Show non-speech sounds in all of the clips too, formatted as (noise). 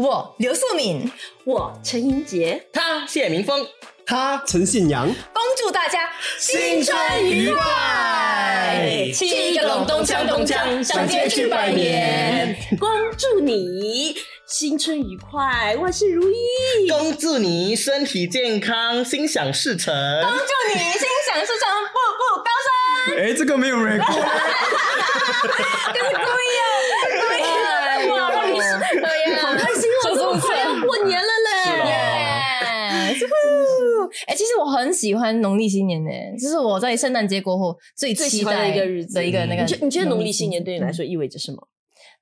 我刘素敏，我陈英杰，他谢明峰，他陈信阳，恭祝大家新春愉快七个隆咚锵咚锵，上街去拜年。恭祝你新春愉快，万事如意。恭祝你身体健康，心想事成。恭祝你心想事成，步步高升。哎，这个没有 r e 这是故意的，故意的，哇让你对呀，好开心哦，这么快要过年了嘞！耶！哎，其实我很喜欢农历新年呢，这是我在圣诞节过后最最喜欢期待的一个日子的一个那个。你觉你觉得农历新年对你来说意味着什么？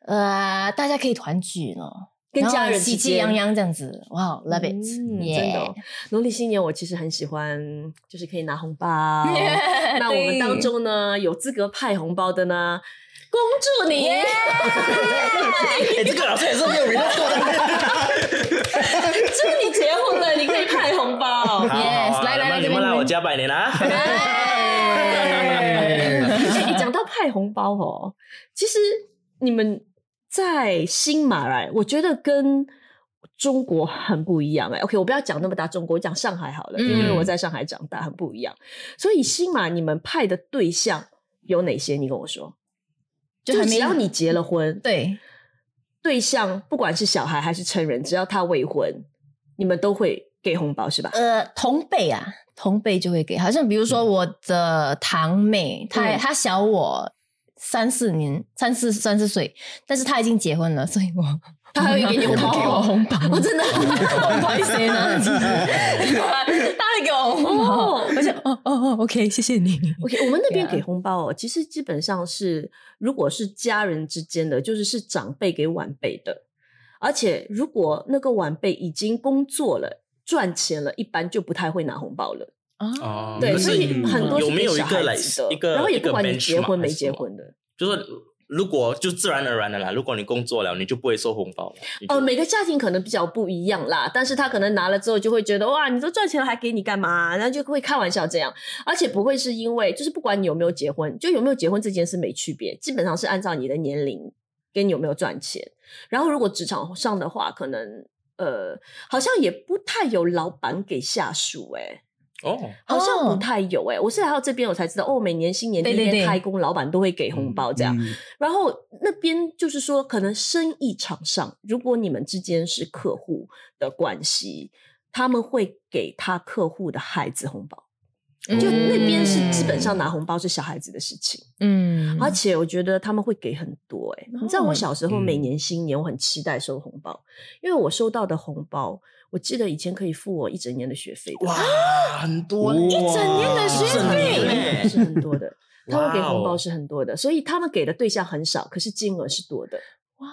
呃，大家可以团聚呢，跟家人喜气洋洋这样子，哇，love it，嗯耶真的哦、农历新年我其实很喜欢，就是可以拿红包。(laughs) 那我们对当中呢，有资格派红包的呢，恭祝你！(laughs) 这个老师也是没有 e。(laughs) 祝你结婚了，你可以派红包。好 Yes，好来来你们来我家拜年啊！哎你讲到派红包哦，其实你们在新马来，我觉得跟中国很不一样哎。OK，我不要讲那么大中国，我讲上海好了，因为嗯我在上海长大，很不一样。所以新马你们派的对象有哪些？你跟我说。就只要你结了婚，对，对象不管是小孩还是成人，只要他未婚，你们都会给红包是吧？呃，同辈啊，同辈就会给，好像比如说我的堂妹，她嗯她小我三四年，三四三四岁，但是她已经结婚了，所以我她还会给你红包给我红包，我，真的。我 (laughs) 不好意思呢，(laughs) 其实她会给我红包，哦我就哦哦哦，OK，谢谢你。OK，我们那边给红包哦，其实基本上是如果是家人之间的，就是是长辈给晚辈的，而且如果那个晚辈已经工作了。赚钱了，一般就不太会拿红包了。哦对，所以很多是有没有一个给小孩来的一个然后也不管你结婚没结婚的。就是如果就自然而然的啦，如果你工作了，你就不会收红包了。你就呃，每个家庭可能比较不一样啦，但是他可能拿了之后就会觉得哇，你都赚钱了还给你干嘛？然后就会开玩笑这样，而且不会是因为就是不管你有没有结婚，就有没有结婚这件事没区别，基本上是按照你的年龄跟你有没有赚钱。然后如果职场上的话，可能呃好像也不太有老板给下属哎、哦，好像不哦太有哎、我是来到这边我才知道哦，每年新年第一对对对天开工，老板都会给红包这样。嗯然后那边就是说，可能生意场上，如果你们之间是客户的关系，他们会给他客户的孩子红包。就那边是基本上拿红包是小孩子的事情，嗯，而且我觉得他们会给很多、欸。你知道我哦。小时候嗯。每年新年我很期待收红包，因为我收到的红包，我记得以前可以付我一整年的学费的。哇，很多一整年的学费是很多的，(laughs) 他们给红包是很多的，所以他们给的对象很少，可是金额是多的。哇，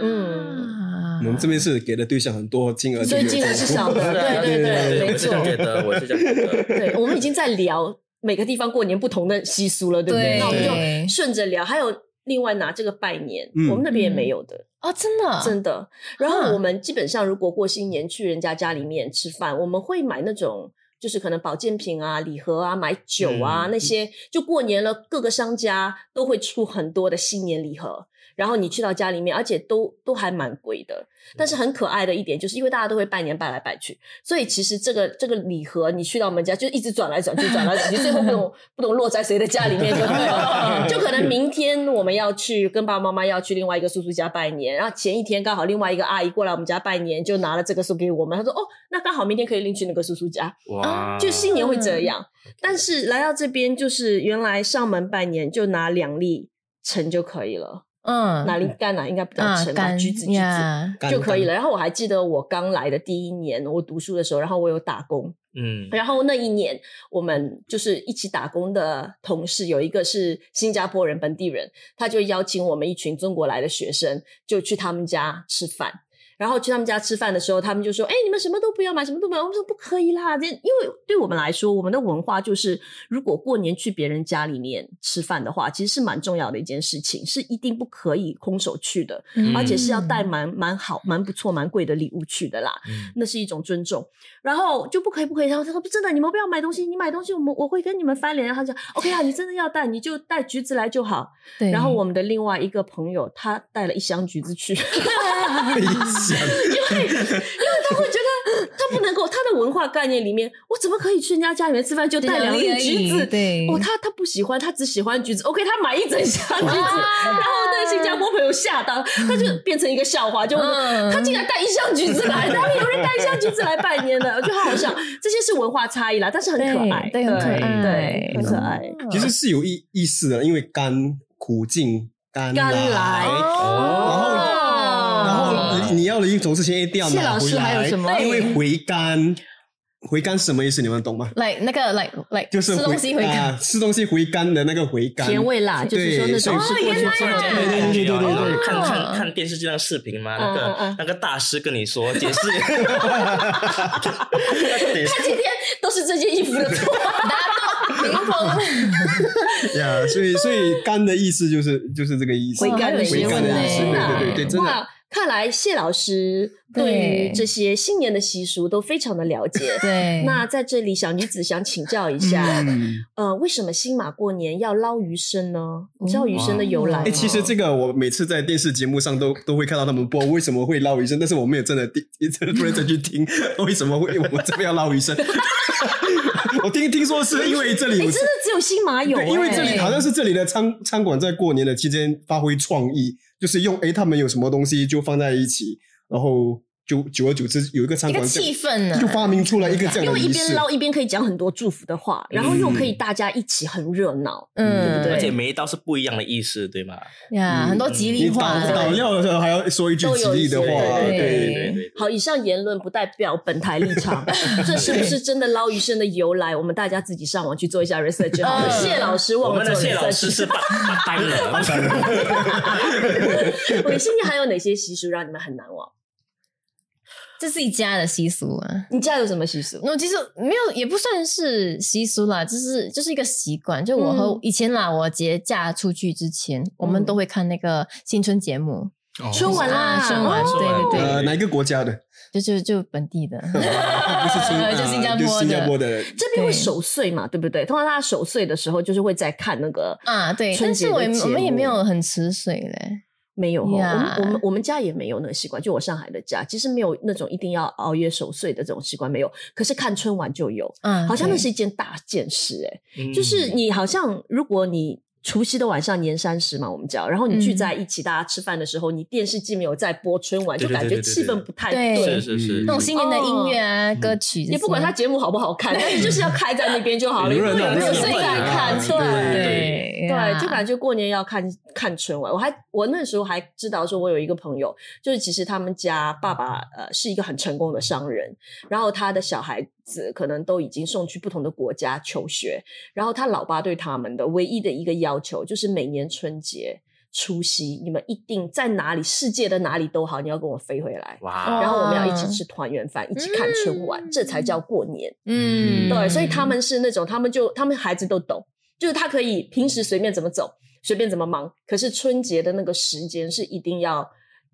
嗯我们这边是给的对象很多，金额所以金额是少的，(laughs) 对对对，没我是这样错。觉得，我是这样觉得。(laughs) 对，我们已经在聊每个地方过年不同的习俗了，对不对？对那我们就顺着聊。还有另外拿这个拜年，嗯我们那边也没有的，哦，真的，真的。然后我们基本上如果过新年去人家家里面吃饭，我们会买那种。就是可能保健品啊、礼盒啊、买酒啊、嗯那些，就过年了，各个商家都会出很多的新年礼盒，然后你去到家里面，而且都都还蛮贵的。但是很可爱的一点，就是因为大家都会拜年拜来拜去，所以其实这个这个礼盒，你去到我们家就一直转来转去，转来转去，最后不懂不懂落在谁的家里面就对了。就可能明天我们要去跟爸爸妈妈要去另外一个叔叔家拜年，然后前一天刚好另外一个阿姨过来我们家拜年，就拿了这个送给我们。他说：“哦，那刚好明天可以拎去那个叔叔家。”哇，就新年会这样，但是来到这边就是原来上门拜年就拿两粒橙就可以了，嗯，哪里干哪应该比较沉吧，橘子橘子。就可以了。然后我还记得我刚来的第一年，我读书的时候，然后我有打工，嗯，然后那一年我们就是一起打工的同事，有一个是新加坡人本地人，他就邀请我们一群中国来的学生，就去他们家吃饭。然后去他们家吃饭的时候，他们就说：“哎，你们什么都不要买，什么都不要。”我们说：“不可以啦，这因为对我们来说，我们的文化就是，如果过年去别人家里面吃饭的话，其实是蛮重要的一件事情，是一定不可以空手去的，嗯而且是要带蛮蛮好、蛮不错、蛮贵的礼物去的啦。嗯那是一种尊重。然后就不可以不可以，然后他说不真的，你们不要买东西，你买东西我们我会跟你们翻脸。然后他讲 OK 啊，你真的要带你就带橘子来就好。对，然后我们的另外一个朋友他带了一箱橘子去，(laughs) (laughs) 想。因为因为他会觉得他不能够他的文化概念里面，我怎么可以去人家家里面吃饭就带两粒橘子？对哦，他他不喜欢，他只喜欢橘子。OK，他买一整箱橘子，然后那个新加坡朋友吓到，他就变成一个笑话，就嗯他竟然带一箱橘子来，然后有人带一箱橘子来拜年的？我觉得好好笑，这些是文化差异啦，但是很可爱，对对很可爱对，很可爱。其实是有意意思的，因为甘苦尽甘甘来来。哦然后你要的应酬之前一定要谢拿回老师还有来，什么因为回甘，回甘什么意思？你们懂吗？like 那个 like like 就是吃东西回甘啊，吃东西回甘的那个回甘甜味辣，就是说那种是过去原来做的啊对对对对对看哦看看电视剧那个视频嘛，那个嗯嗯嗯那个大师跟你说解释，解释今天都是这件衣服的错。屏风，呀，所以所以甘的意思就是就是这个意思，回甘的回学问甘的意思，呢对对对对，真的。哇，看来谢老师对于这些新年的习俗都非常的了解。对，那在这里，小女子想请教一下，嗯，呃，为什么新马过年要捞鱼生呢？你知道鱼生的由来吗？哎，其实这个我每次在电视节目上都都会看到他们播为什么会捞鱼生，但是我没有真的真真的不认真去听为什么会我们这边要捞鱼生。(laughs) 我听听说是因为这里真的只有新马有、对，因为这里哎好像是这里的餐餐馆在过年的期间发挥创意，就是用诶他们有什么东西就放在一起，然后就久而久之有一个餐一个馆气氛呢，就发明出来一个这样的因为一。边捞一边可以讲很多祝福的话，然后又可以大家一起很热闹。嗯，对不对而且每一道是不一样的意思，对吗？呀，很多吉利你话倒，倒料的时候还要说一句吉利的话，对对对对，好，以上言论不代表本台立场，(laughs) 这是不是真的捞鱼生的由来？我们大家自己上网去做一下 research 谢老师我忘了做们的谢老 research 师是八八单人，我新年还有哪些习俗让你们很难忘？这是一家的习俗啊。你家有什么习俗？我其实没有，也不算是习俗啦，就是就是一个习惯。就我和、嗯以前啦，我姐嫁出去之前，我们都会看那个新春节目，春晚啦，啊春晚哦对对对呃，哪一个国家的？就就就本地的，(laughs) 不是春，(laughs) 就新加坡的新加坡的。这边会守岁嘛，对不对？通常大家守岁的时候，就是会在看那个啊，对。春但是我我们也没有很迟睡嘞，没有哈，我呀们我们我们家也没有那个习惯，就我上海的家，其实没有那种一定要熬夜守岁的这种习惯，没有。可是看春晚就有，嗯，好像那是一件大件事哎、嗯就是你好像如果你。除夕的晚上年三十嘛，我们叫，然后你聚嗯在一起，大家吃饭的时候，你电视机没有在播春晚，就感觉气氛不太对对。是是是，那种新年的音乐啊、歌曲也不管它节目好不好看，但是就是要开在那边就好了，因为热闹有人在看，对对，就感觉过年要看看春晚。我还我那时候还知道说，我有一个朋友，就是其实他们家爸爸呃是一个很成功的商人，然后他的小孩子可能都已经送去不同的国家求学，然后他老爸对他们的唯一的一个要求就是每年春节。除夕，你们一定在哪里，世界的哪里都好，你要跟我飞回来，哇，然后我们要一起吃团圆饭，一起看春晚，这才叫过年。嗯，对，所以他们是那种，他们就他们孩子都懂，就是他可以平时随便怎么走，随便怎么忙，可是春节的那个时间是一定要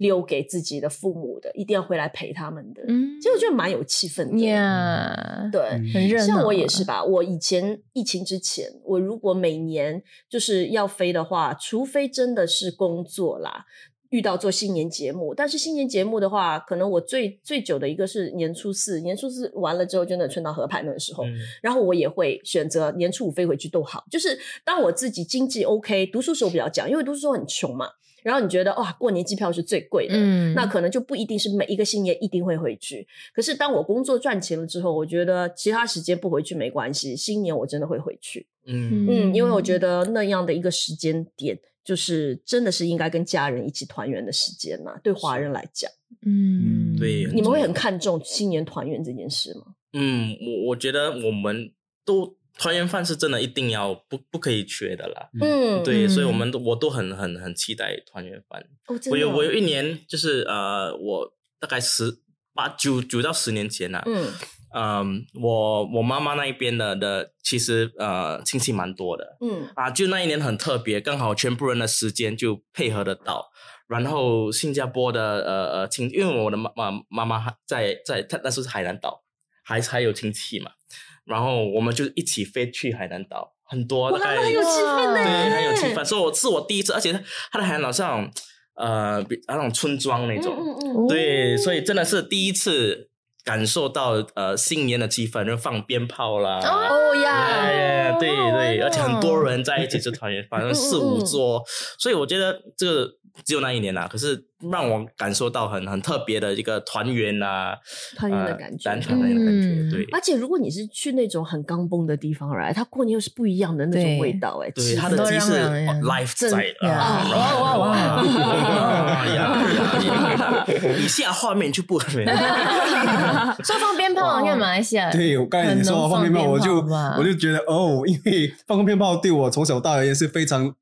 留给自己的父母的，一定要回来陪他们的。嗯其实我觉得蛮有气氛的。呀，对，很热。像我也是吧，我以前疫情之前，我如果每年就是要飞的话，除非真的是工作啦。遇到做新年节目，但是新年节目的话，可能我最最久的一个是年初四，年初四完了之后，真的春到河畔那个时候，嗯然后我也会选择年初五飞回去都好。就是当我自己经济 OK，读书时候比较讲，因为读书时候很穷嘛，然后你觉得哇，过年机票是最贵的，嗯，那可能就不一定是每一个新年一定会回去。可是当我工作赚钱了之后，我觉得其他时间不回去没关系，新年我真的会回去。嗯嗯，因为我觉得那样的一个时间点，就是真的是应该跟家人一起团圆的时间嘛、对华人来讲，嗯，对你们会很看重新年团圆这件事吗？嗯，我我觉得我们都团圆饭是真的一定要不不可以缺的啦。嗯，对，嗯。所以我们都我都很很很期待团圆饭。哦，我有我有哦一年就是呃，我大概十八九九到十年前啊，嗯。嗯，我我妈妈那一边的的其实呃亲戚蛮多的。嗯。啊，就那一年很特别，刚好全部人的时间就配合得到。然后新加坡的呃呃亲，因为我的妈妈妈妈还在在，她那时候是海南岛，还还有亲戚嘛，然后我们就一起飞去海南岛，很多，大概很有气氛呢，对，很有气氛。所以我是我第一次，而且它的海南岛上呃，比那种村庄那种。嗯嗯对，所以真的是第一次感受到呃新年的气氛，就放鞭炮啦。哦呀呀，对对，而且很多人。在一起吃团圆饭，反正四五桌，所以我觉得这个只有那一年啦，可是让我感受到很很特别的一个团圆啊，团圆的呃感觉团团圆的感觉，嗯对。而且如果你是去那种很刚崩的地方来，它过年又是不一样的那种味道哎、对，气氛都他的鸡是让人 live 真在的哇哇哇哇呀 (laughs) 呀！以下画面就不能 (laughs) 说放鞭炮，你看马来西亚，对我刚才你说到放鞭炮，我就我就觉得哦，因为放鞭炮对我从小到大而言是非常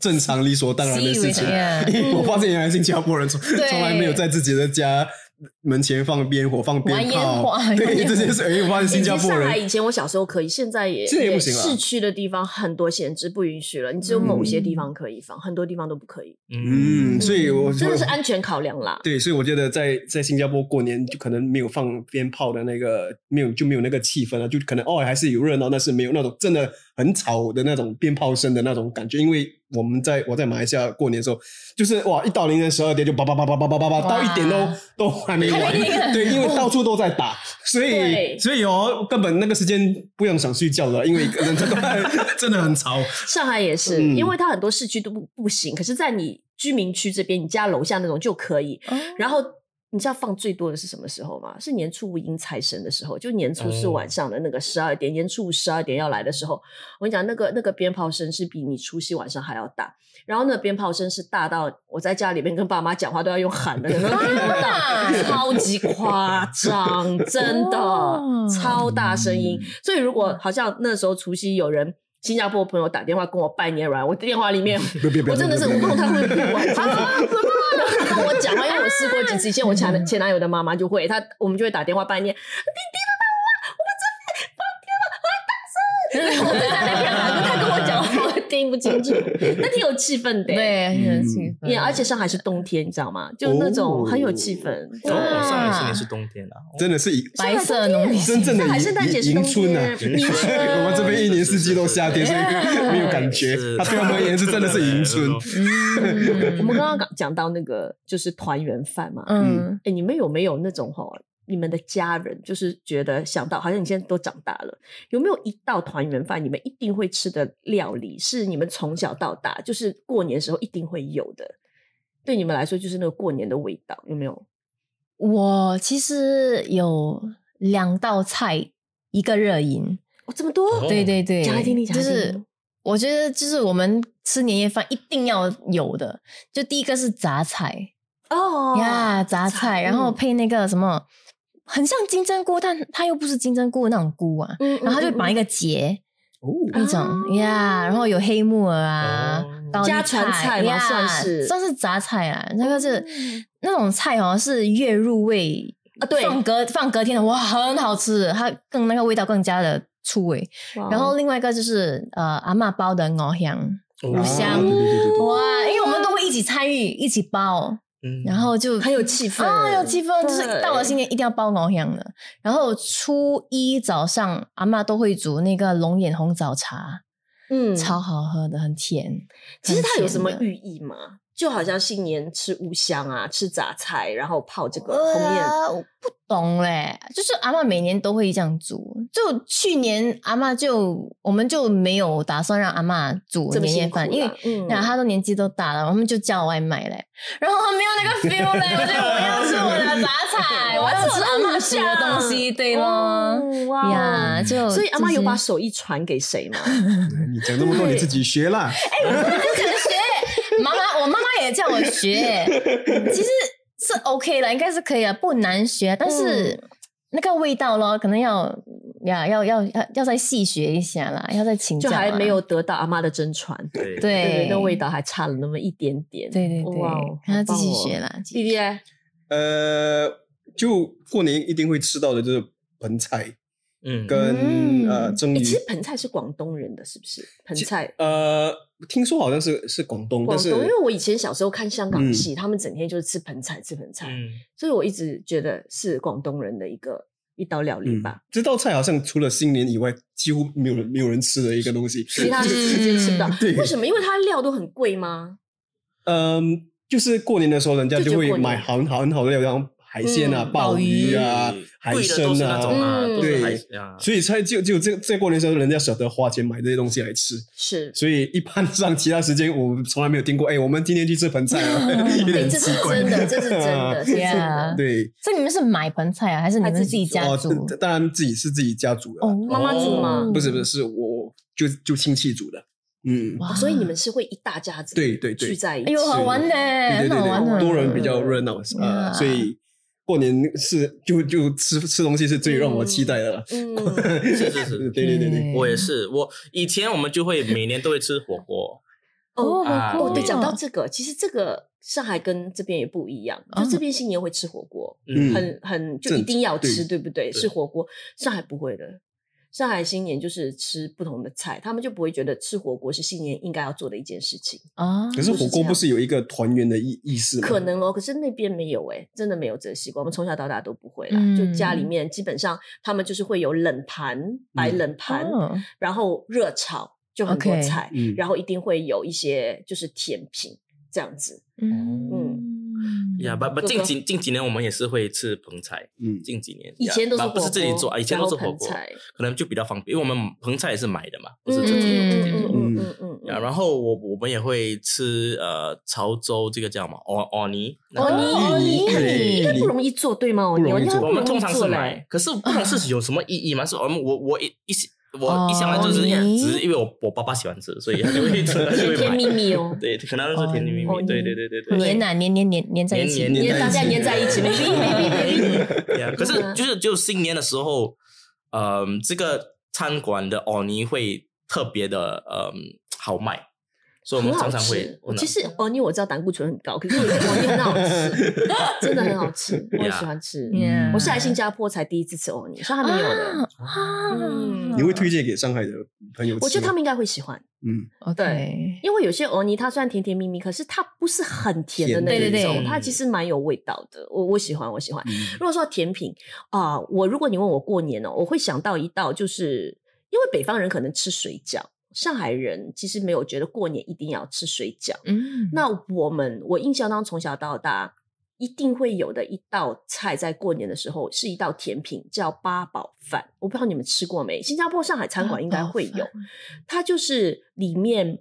正常理所当然的事情。(laughs) 我发现原来新加坡人从从来没有在自己的家门前放鞭火、放鞭玩烟炮。花，对这件事，(laughs) 哎，我发现新加坡人。上海以前我小时候可以，现在也现在也不行了市区的地方很多限制不允许了，你只有某些地方可以放，很多地方都不可以，嗯，所以我真的是安全考量啦。对，所以我觉得在在新加坡过年就可能没有放鞭炮的那个，没有就没有那个气氛了，就可能哦还是有热闹，但是没有那种真的很吵的那种鞭炮声的那种感觉。因为我们在我在马来西亚过年的时候，就是哇，一到凌晨十二点就叭叭叭叭叭叭叭叭，到一点都都还没完，对，因为到处都在打，所以所以哦根本那个时间不用想睡觉了，因为人真的 (laughs) 真的很吵。上海也是，嗯。因为它很多市区都不不行，可是，在你居民区这边，你家楼下那种就可以。哦。然后你知道放最多的是什么时候吗？是年初五迎财神的时候，就年初四哦晚上的那个十二点，年初五十二点要来的时候，我跟你讲，那个那个鞭炮声是比你除夕晚上还要大。然后那个鞭炮声是大到我在家里面跟爸妈讲话都要用喊的，(laughs) 能够听得到，超级夸张，真的、哦超大声音。所以如果好像那时候除夕有人。新加坡朋友打电话跟我拜年软，我电话里面我真的是别别无痛他会哭啊，什么他跟我讲话，因为我试过几次，以前我前前男友的妈妈就会，他我们就会打电话拜年，你听得到吗？我们这边放鞭了，好大声！(laughs) 我在那边喊，他跟我讲话听不清楚，(laughs) 那挺有气氛的。对，很有气氛也而且上海是冬天，你知道吗？就那种很有气氛。上海今年是冬天啊，真的是白色农历真正的圣诞节是迎春啊！我们这边一年四季都夏天，所以 (laughs) 没有感觉是。它对我们而言是真的是迎春。嗯我们刚刚讲讲到那个就是团圆饭嘛，嗯，哎，你们有没有那种哈？你们的家人就是觉得想到，好像你现在都长大了，有没有一道团圆饭你们一定会吃的料理，是你们从小到大就是过年的时候一定会有的？对你们来说，就是那个过年的味道，有没有？我其实有两道菜，一个热饮。哦，这么多，哦对对对，讲来听听讲就来听听是我觉得，就是我们吃年夜饭一定要有的，就第一个是杂菜哦呀，杂菜，然后嗯配那个什么，很像金针菇，但它又不是金针菇的那种菇啊，嗯然后它就绑一个个结哦，那种呀，然后有黑木耳啊家传菜吗呀算是。算是杂菜啊，那个是那种菜好像是越入味啊对。放隔放隔天的哇，很好吃，它更那个味道更加的出味。然后另外一个就是呃阿嬷包的藕香，哦五香啊对对对对对哇，因为我们都会一起参与，一起包，嗯然后就很有气氛啊，有气氛，就是到了新年一定要包浓香的。然后初一早上阿嬷都会煮那个龙眼红枣茶，嗯超好喝的，很甜。其实它有什么寓意吗？就好像新年吃五香啊，吃杂菜，然后泡这个红叶。呃，我不懂嘞，就是阿嬷每年都会这样煮。就去年阿嬷就我们就没有打算让阿嬷煮年夜饭，因为啦嗯那她都年纪都大了，我们就叫外卖嘞。然后没有那个 feel 嘞，我觉得我要吃我的杂菜，我要吃阿嬷 (laughs) 煮的东西，对咯。哦哇呀，就所以阿妈有把手艺传给谁吗？(laughs) 你讲那么多，你自己学啦。学妈妈，我妈妈也叫我学，(laughs) 其实是 OK 了，应该是可以了，不难学，但是嗯那个味道咯，可能要呀，要要要要再细学一下啦，要再请教，就还没有得到阿妈的真传，对对对那味道还差了那么一点点。对对对哇哦，让他继续学啦。弟弟嘞，呃，就过年一定会吃到的就是盆菜嗯跟嗯呃蒸其。实盆菜是广东人的，是不是？盆菜。呃，听说好像是是广东，广东，因为我以前小时候看香港嗯戏，他们整天就是吃盆菜，吃盆菜，嗯所以我一直觉得是广东人的一个一道料理嗯吧。，这道菜好像除了新年以外，几乎没有人没有人吃的一个东西。其他时间吃不到，对为什么？因为它料都很贵吗？嗯，就是过年的时候，人家就会买很好很好的料，然后海鲜啊、嗯鲍鱼啊、海参啊，那种啊，嗯对啊，所以才就就这在过年的时候，人家舍得花钱买这些东西来吃。(laughs) 是，所以一般上其他时间，我们从来没有听过。哎，我们今天去吃盆菜啊，(laughs) 有哎，点这是奇怪。真的，这是真的，这是真 (laughs) Yeah 的。对，所以你们是买盆菜啊，还是你们自己家哦煮？，这当然自己是自己家煮的，哦，妈妈煮吗不是不是，是我就就亲戚煮的。嗯，所以你们是会一大家子对对对聚在一起，哎呦，好玩呢，对对很好玩的，对对，多人比较热闹呃，Yeah 所以过年是就就吃吃东西是最让我期待的了。嗯，是是是，对对对。对，我也是，我以前我们就会每年都会吃火锅，哦啊哦，对，嗯讲到这个，其实这个上海跟这边也不一样，就这边新年会吃火锅，嗯。很很就一定要吃，对对不对？对。是火锅，上海不会的。上海新年就是吃不同的菜，他们就不会觉得吃火锅是新年应该要做的一件事情，啊，可是火锅不是有一个团圆的意意思吗？可能哦。可是那边没有诶、真的没有这个习惯。我们从小到大都不会啦，嗯就家里面基本上他们就是会有冷盘，摆冷盘，哦然后热炒就很多菜嗯然后一定会有一些就是甜品这样子。嗯嗯呀，不不，近几近几年我们也是会吃盆菜，嗯，近几年以前都是不是自己做，以前都是火锅，盆菜，可能就比较方便，因为我们盆菜也是买的嘛，不嗯是自己嗯自己做。嗯嗯嗯嗯然后我我们也会吃呃潮州这个叫什么哦哦泥，那个哦泥哦泥应该不容易做对吗？不容易做我我们通常是嘞买，可是不懂是有什么意义吗？是我们我我一一我一想来就是只是因为我我爸爸喜欢吃，所以他就会吃，他就会甜甜蜜。蜜哦，对，可能是甜甜蜜蜜，哦对对对对对。黏啊黏黏黏黏在一起，黏黏黏大家黏在一起，没必没必没必。(laughs) 对啊，可是嗯就是就新年的时候，嗯，这个餐馆的奥尼会特别的嗯好卖，所以我们很好常常会吃。。其实哦，因为我知道胆固醇很高，可是我觉得很好吃，(laughs) 真的很好吃，我很喜欢吃。我是来新加坡才第一次吃欧尼，上海没有的。你会推荐给上海的朋友？我觉得他们应该会喜欢，嗯，OK，因为有些欧尼它虽然甜甜蜜蜜，可是它不是很甜的那种，它其实蛮有味道的。我我喜欢，我喜欢。嗯如果说甜品啊、我如果你问我过年哦，我会想到一道，就是因为北方人可能吃水饺，上海人其实没有觉得过年一定要吃水饺。嗯，那我们我印象当中从小到大一定会有的一道菜，在过年的时候是一道甜品，叫八宝饭。我不知道你们吃过没？新加坡、上海餐馆应该会有。它就是里面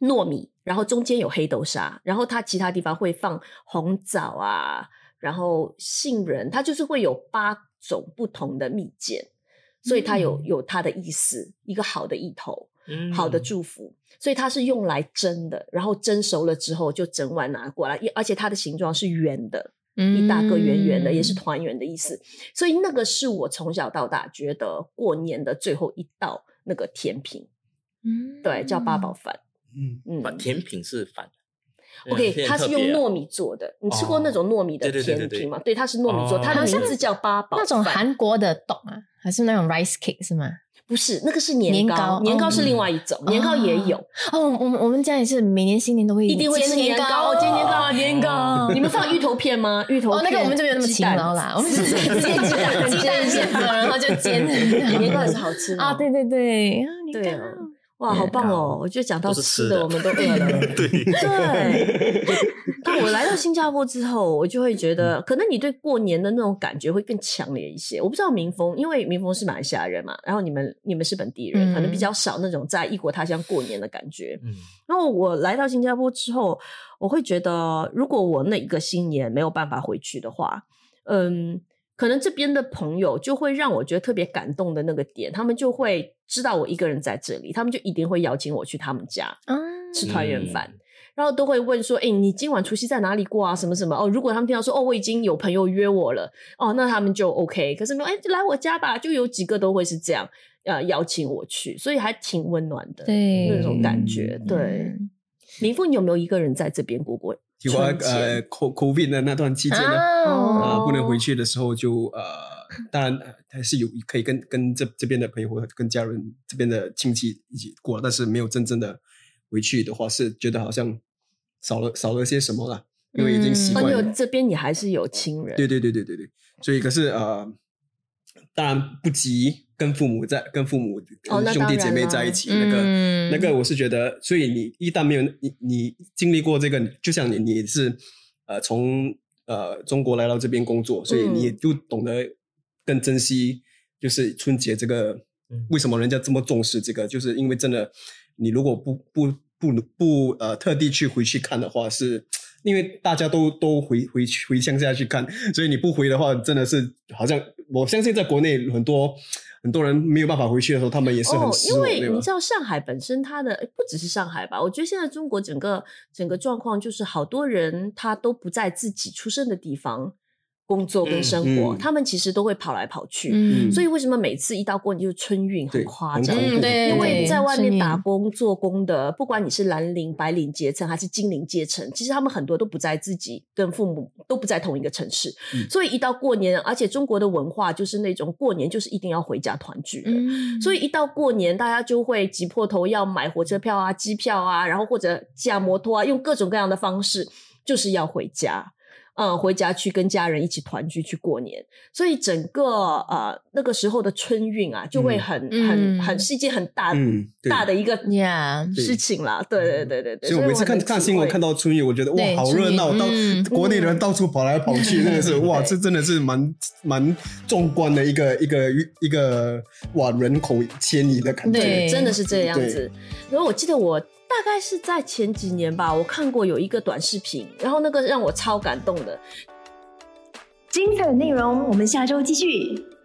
糯米，然后中间有黑豆沙，然后它其他地方会放红枣啊，然后杏仁，它就是会有八种不同的蜜饯，所以它有、嗯有它的意思，一个好的意头，嗯好的祝福，所以它是用来蒸的，然后蒸熟了之后就整碗拿过来，而且它的形状是圆的，一大个圆圆的，也是团圆的意思。所以那个是我从小到大觉得过年的最后一道那个甜品，嗯对，叫八宝饭。嗯，嗯甜品是饭。，OK，嗯它是用糯米做的。你吃过那种糯米的甜品吗？对，它是糯米做，哦它的好像名字叫八宝那种韩国的懂啊，还是那种 rice cake 是吗？不是那个是年年糕，年糕是另外一种，年糕也有。哦，我们我们家也是每年新年都会一定会吃年糕煎年糕，煎年糕。(laughs) 你们放芋头片吗？芋头哦，那个我们就没有那么勤劳啦，(laughs) 我们是 (laughs) 直接鸡蛋鸡蛋先做，然后就煎年糕也是好吃的啊，对对对，啊哇，好棒哦！我就讲到吃的，我们都 (laughs) 饿了。对，对，(laughs) 当我来到新加坡之后，我就会觉嗯得，可能你对过年的那种感觉会更强烈一些。我不知道民风，因为民风是马来西亚人嘛，然后你们你们是本地人，嗯可能比较少那种在异国他乡过年的感觉。嗯然后我来到新加坡之后，我会觉得，如果我那一个新年没有办法回去的话，嗯，可能这边的朋友就会让我觉得特别感动的那个点，他们就会知道我一个人在这里，他们就一定会邀请我去他们家嗯，吃团圆饭。嗯然后都会问说：“哎、你今晚除夕在哪里过啊？什么什么？哦，如果他们听到说哦，我已经有朋友约我了，哦，那他们就 OK。可是没有，哎，就来我家吧，就有几个都会是这样，呃，邀请我去，所以还挺温暖的，对那种感觉。对，嗯林峰，你有没有一个人在这边过过结果春节？呃，co covid 的那段期间呢，啊啊，不能回去的时候就呃，当然呃还是有可以跟跟这这边的朋友或者跟家人这边的亲戚一起过，但是没有真正的回去的话，是觉得好像少了少了些什么了，因为已经习惯了。这边你还是有亲人，对对对对对对，所以可是呃，当然不及跟父母在跟父母兄弟姐妹在一起那个、嗯。那个，我是觉得，所以你一旦没有你你经历过这个，就像你你是呃从呃中国来到这边工作，所以嗯。你也就懂得更珍惜，就是春节这个嗯。为什么人家这么重视这个，就是因为真的你如果不不不不呃特地去回去看的话，是因为大家都都回回去回乡下去看，所以你不回的话，真的是好像我相信在国内很多很多人没有办法回去的时候，他们也是很哦，失落，因为你知道上海本身它的不只是上海吧，我觉得现在中国整个整个状况就是好多人他都不在自己出生的地方工作跟嗯生活，嗯他们其实都会跑来跑去。嗯所以为什么每次一到过年就是春运很对夸张？对，因为对在外面打工做工的，不管你是蓝领、白领阶层还是金领阶层，其实他们很多都不在自己跟父母都不在同一个城市，嗯所以一到过年，而且中国的文化就是那种过年就是一定要回家团聚的。嗯，所以一到过年，大家就会挤破头要买火车票啊、机票啊，然后或者驾摩托啊，用各种各样的方式，就是要回家。嗯，回家去跟家人一起团聚去过年，所以整个呃那个时候的春运啊，就会嗯很、嗯很很是一件很大、嗯大的一个事情啦。对对对对对，所以我每次看看新闻看到到春运，我觉得哇好热闹，到嗯国内的人到处跑来跑去，真的是 (laughs) 哇，这真的是蛮蛮壮观的一个一个一个哇人口迁移的感觉。对真的是这样子。然后我记得我大概是在前几年吧，我看过有一个短视频，然后那个让我超感动的，精彩的内容，我们下周继续。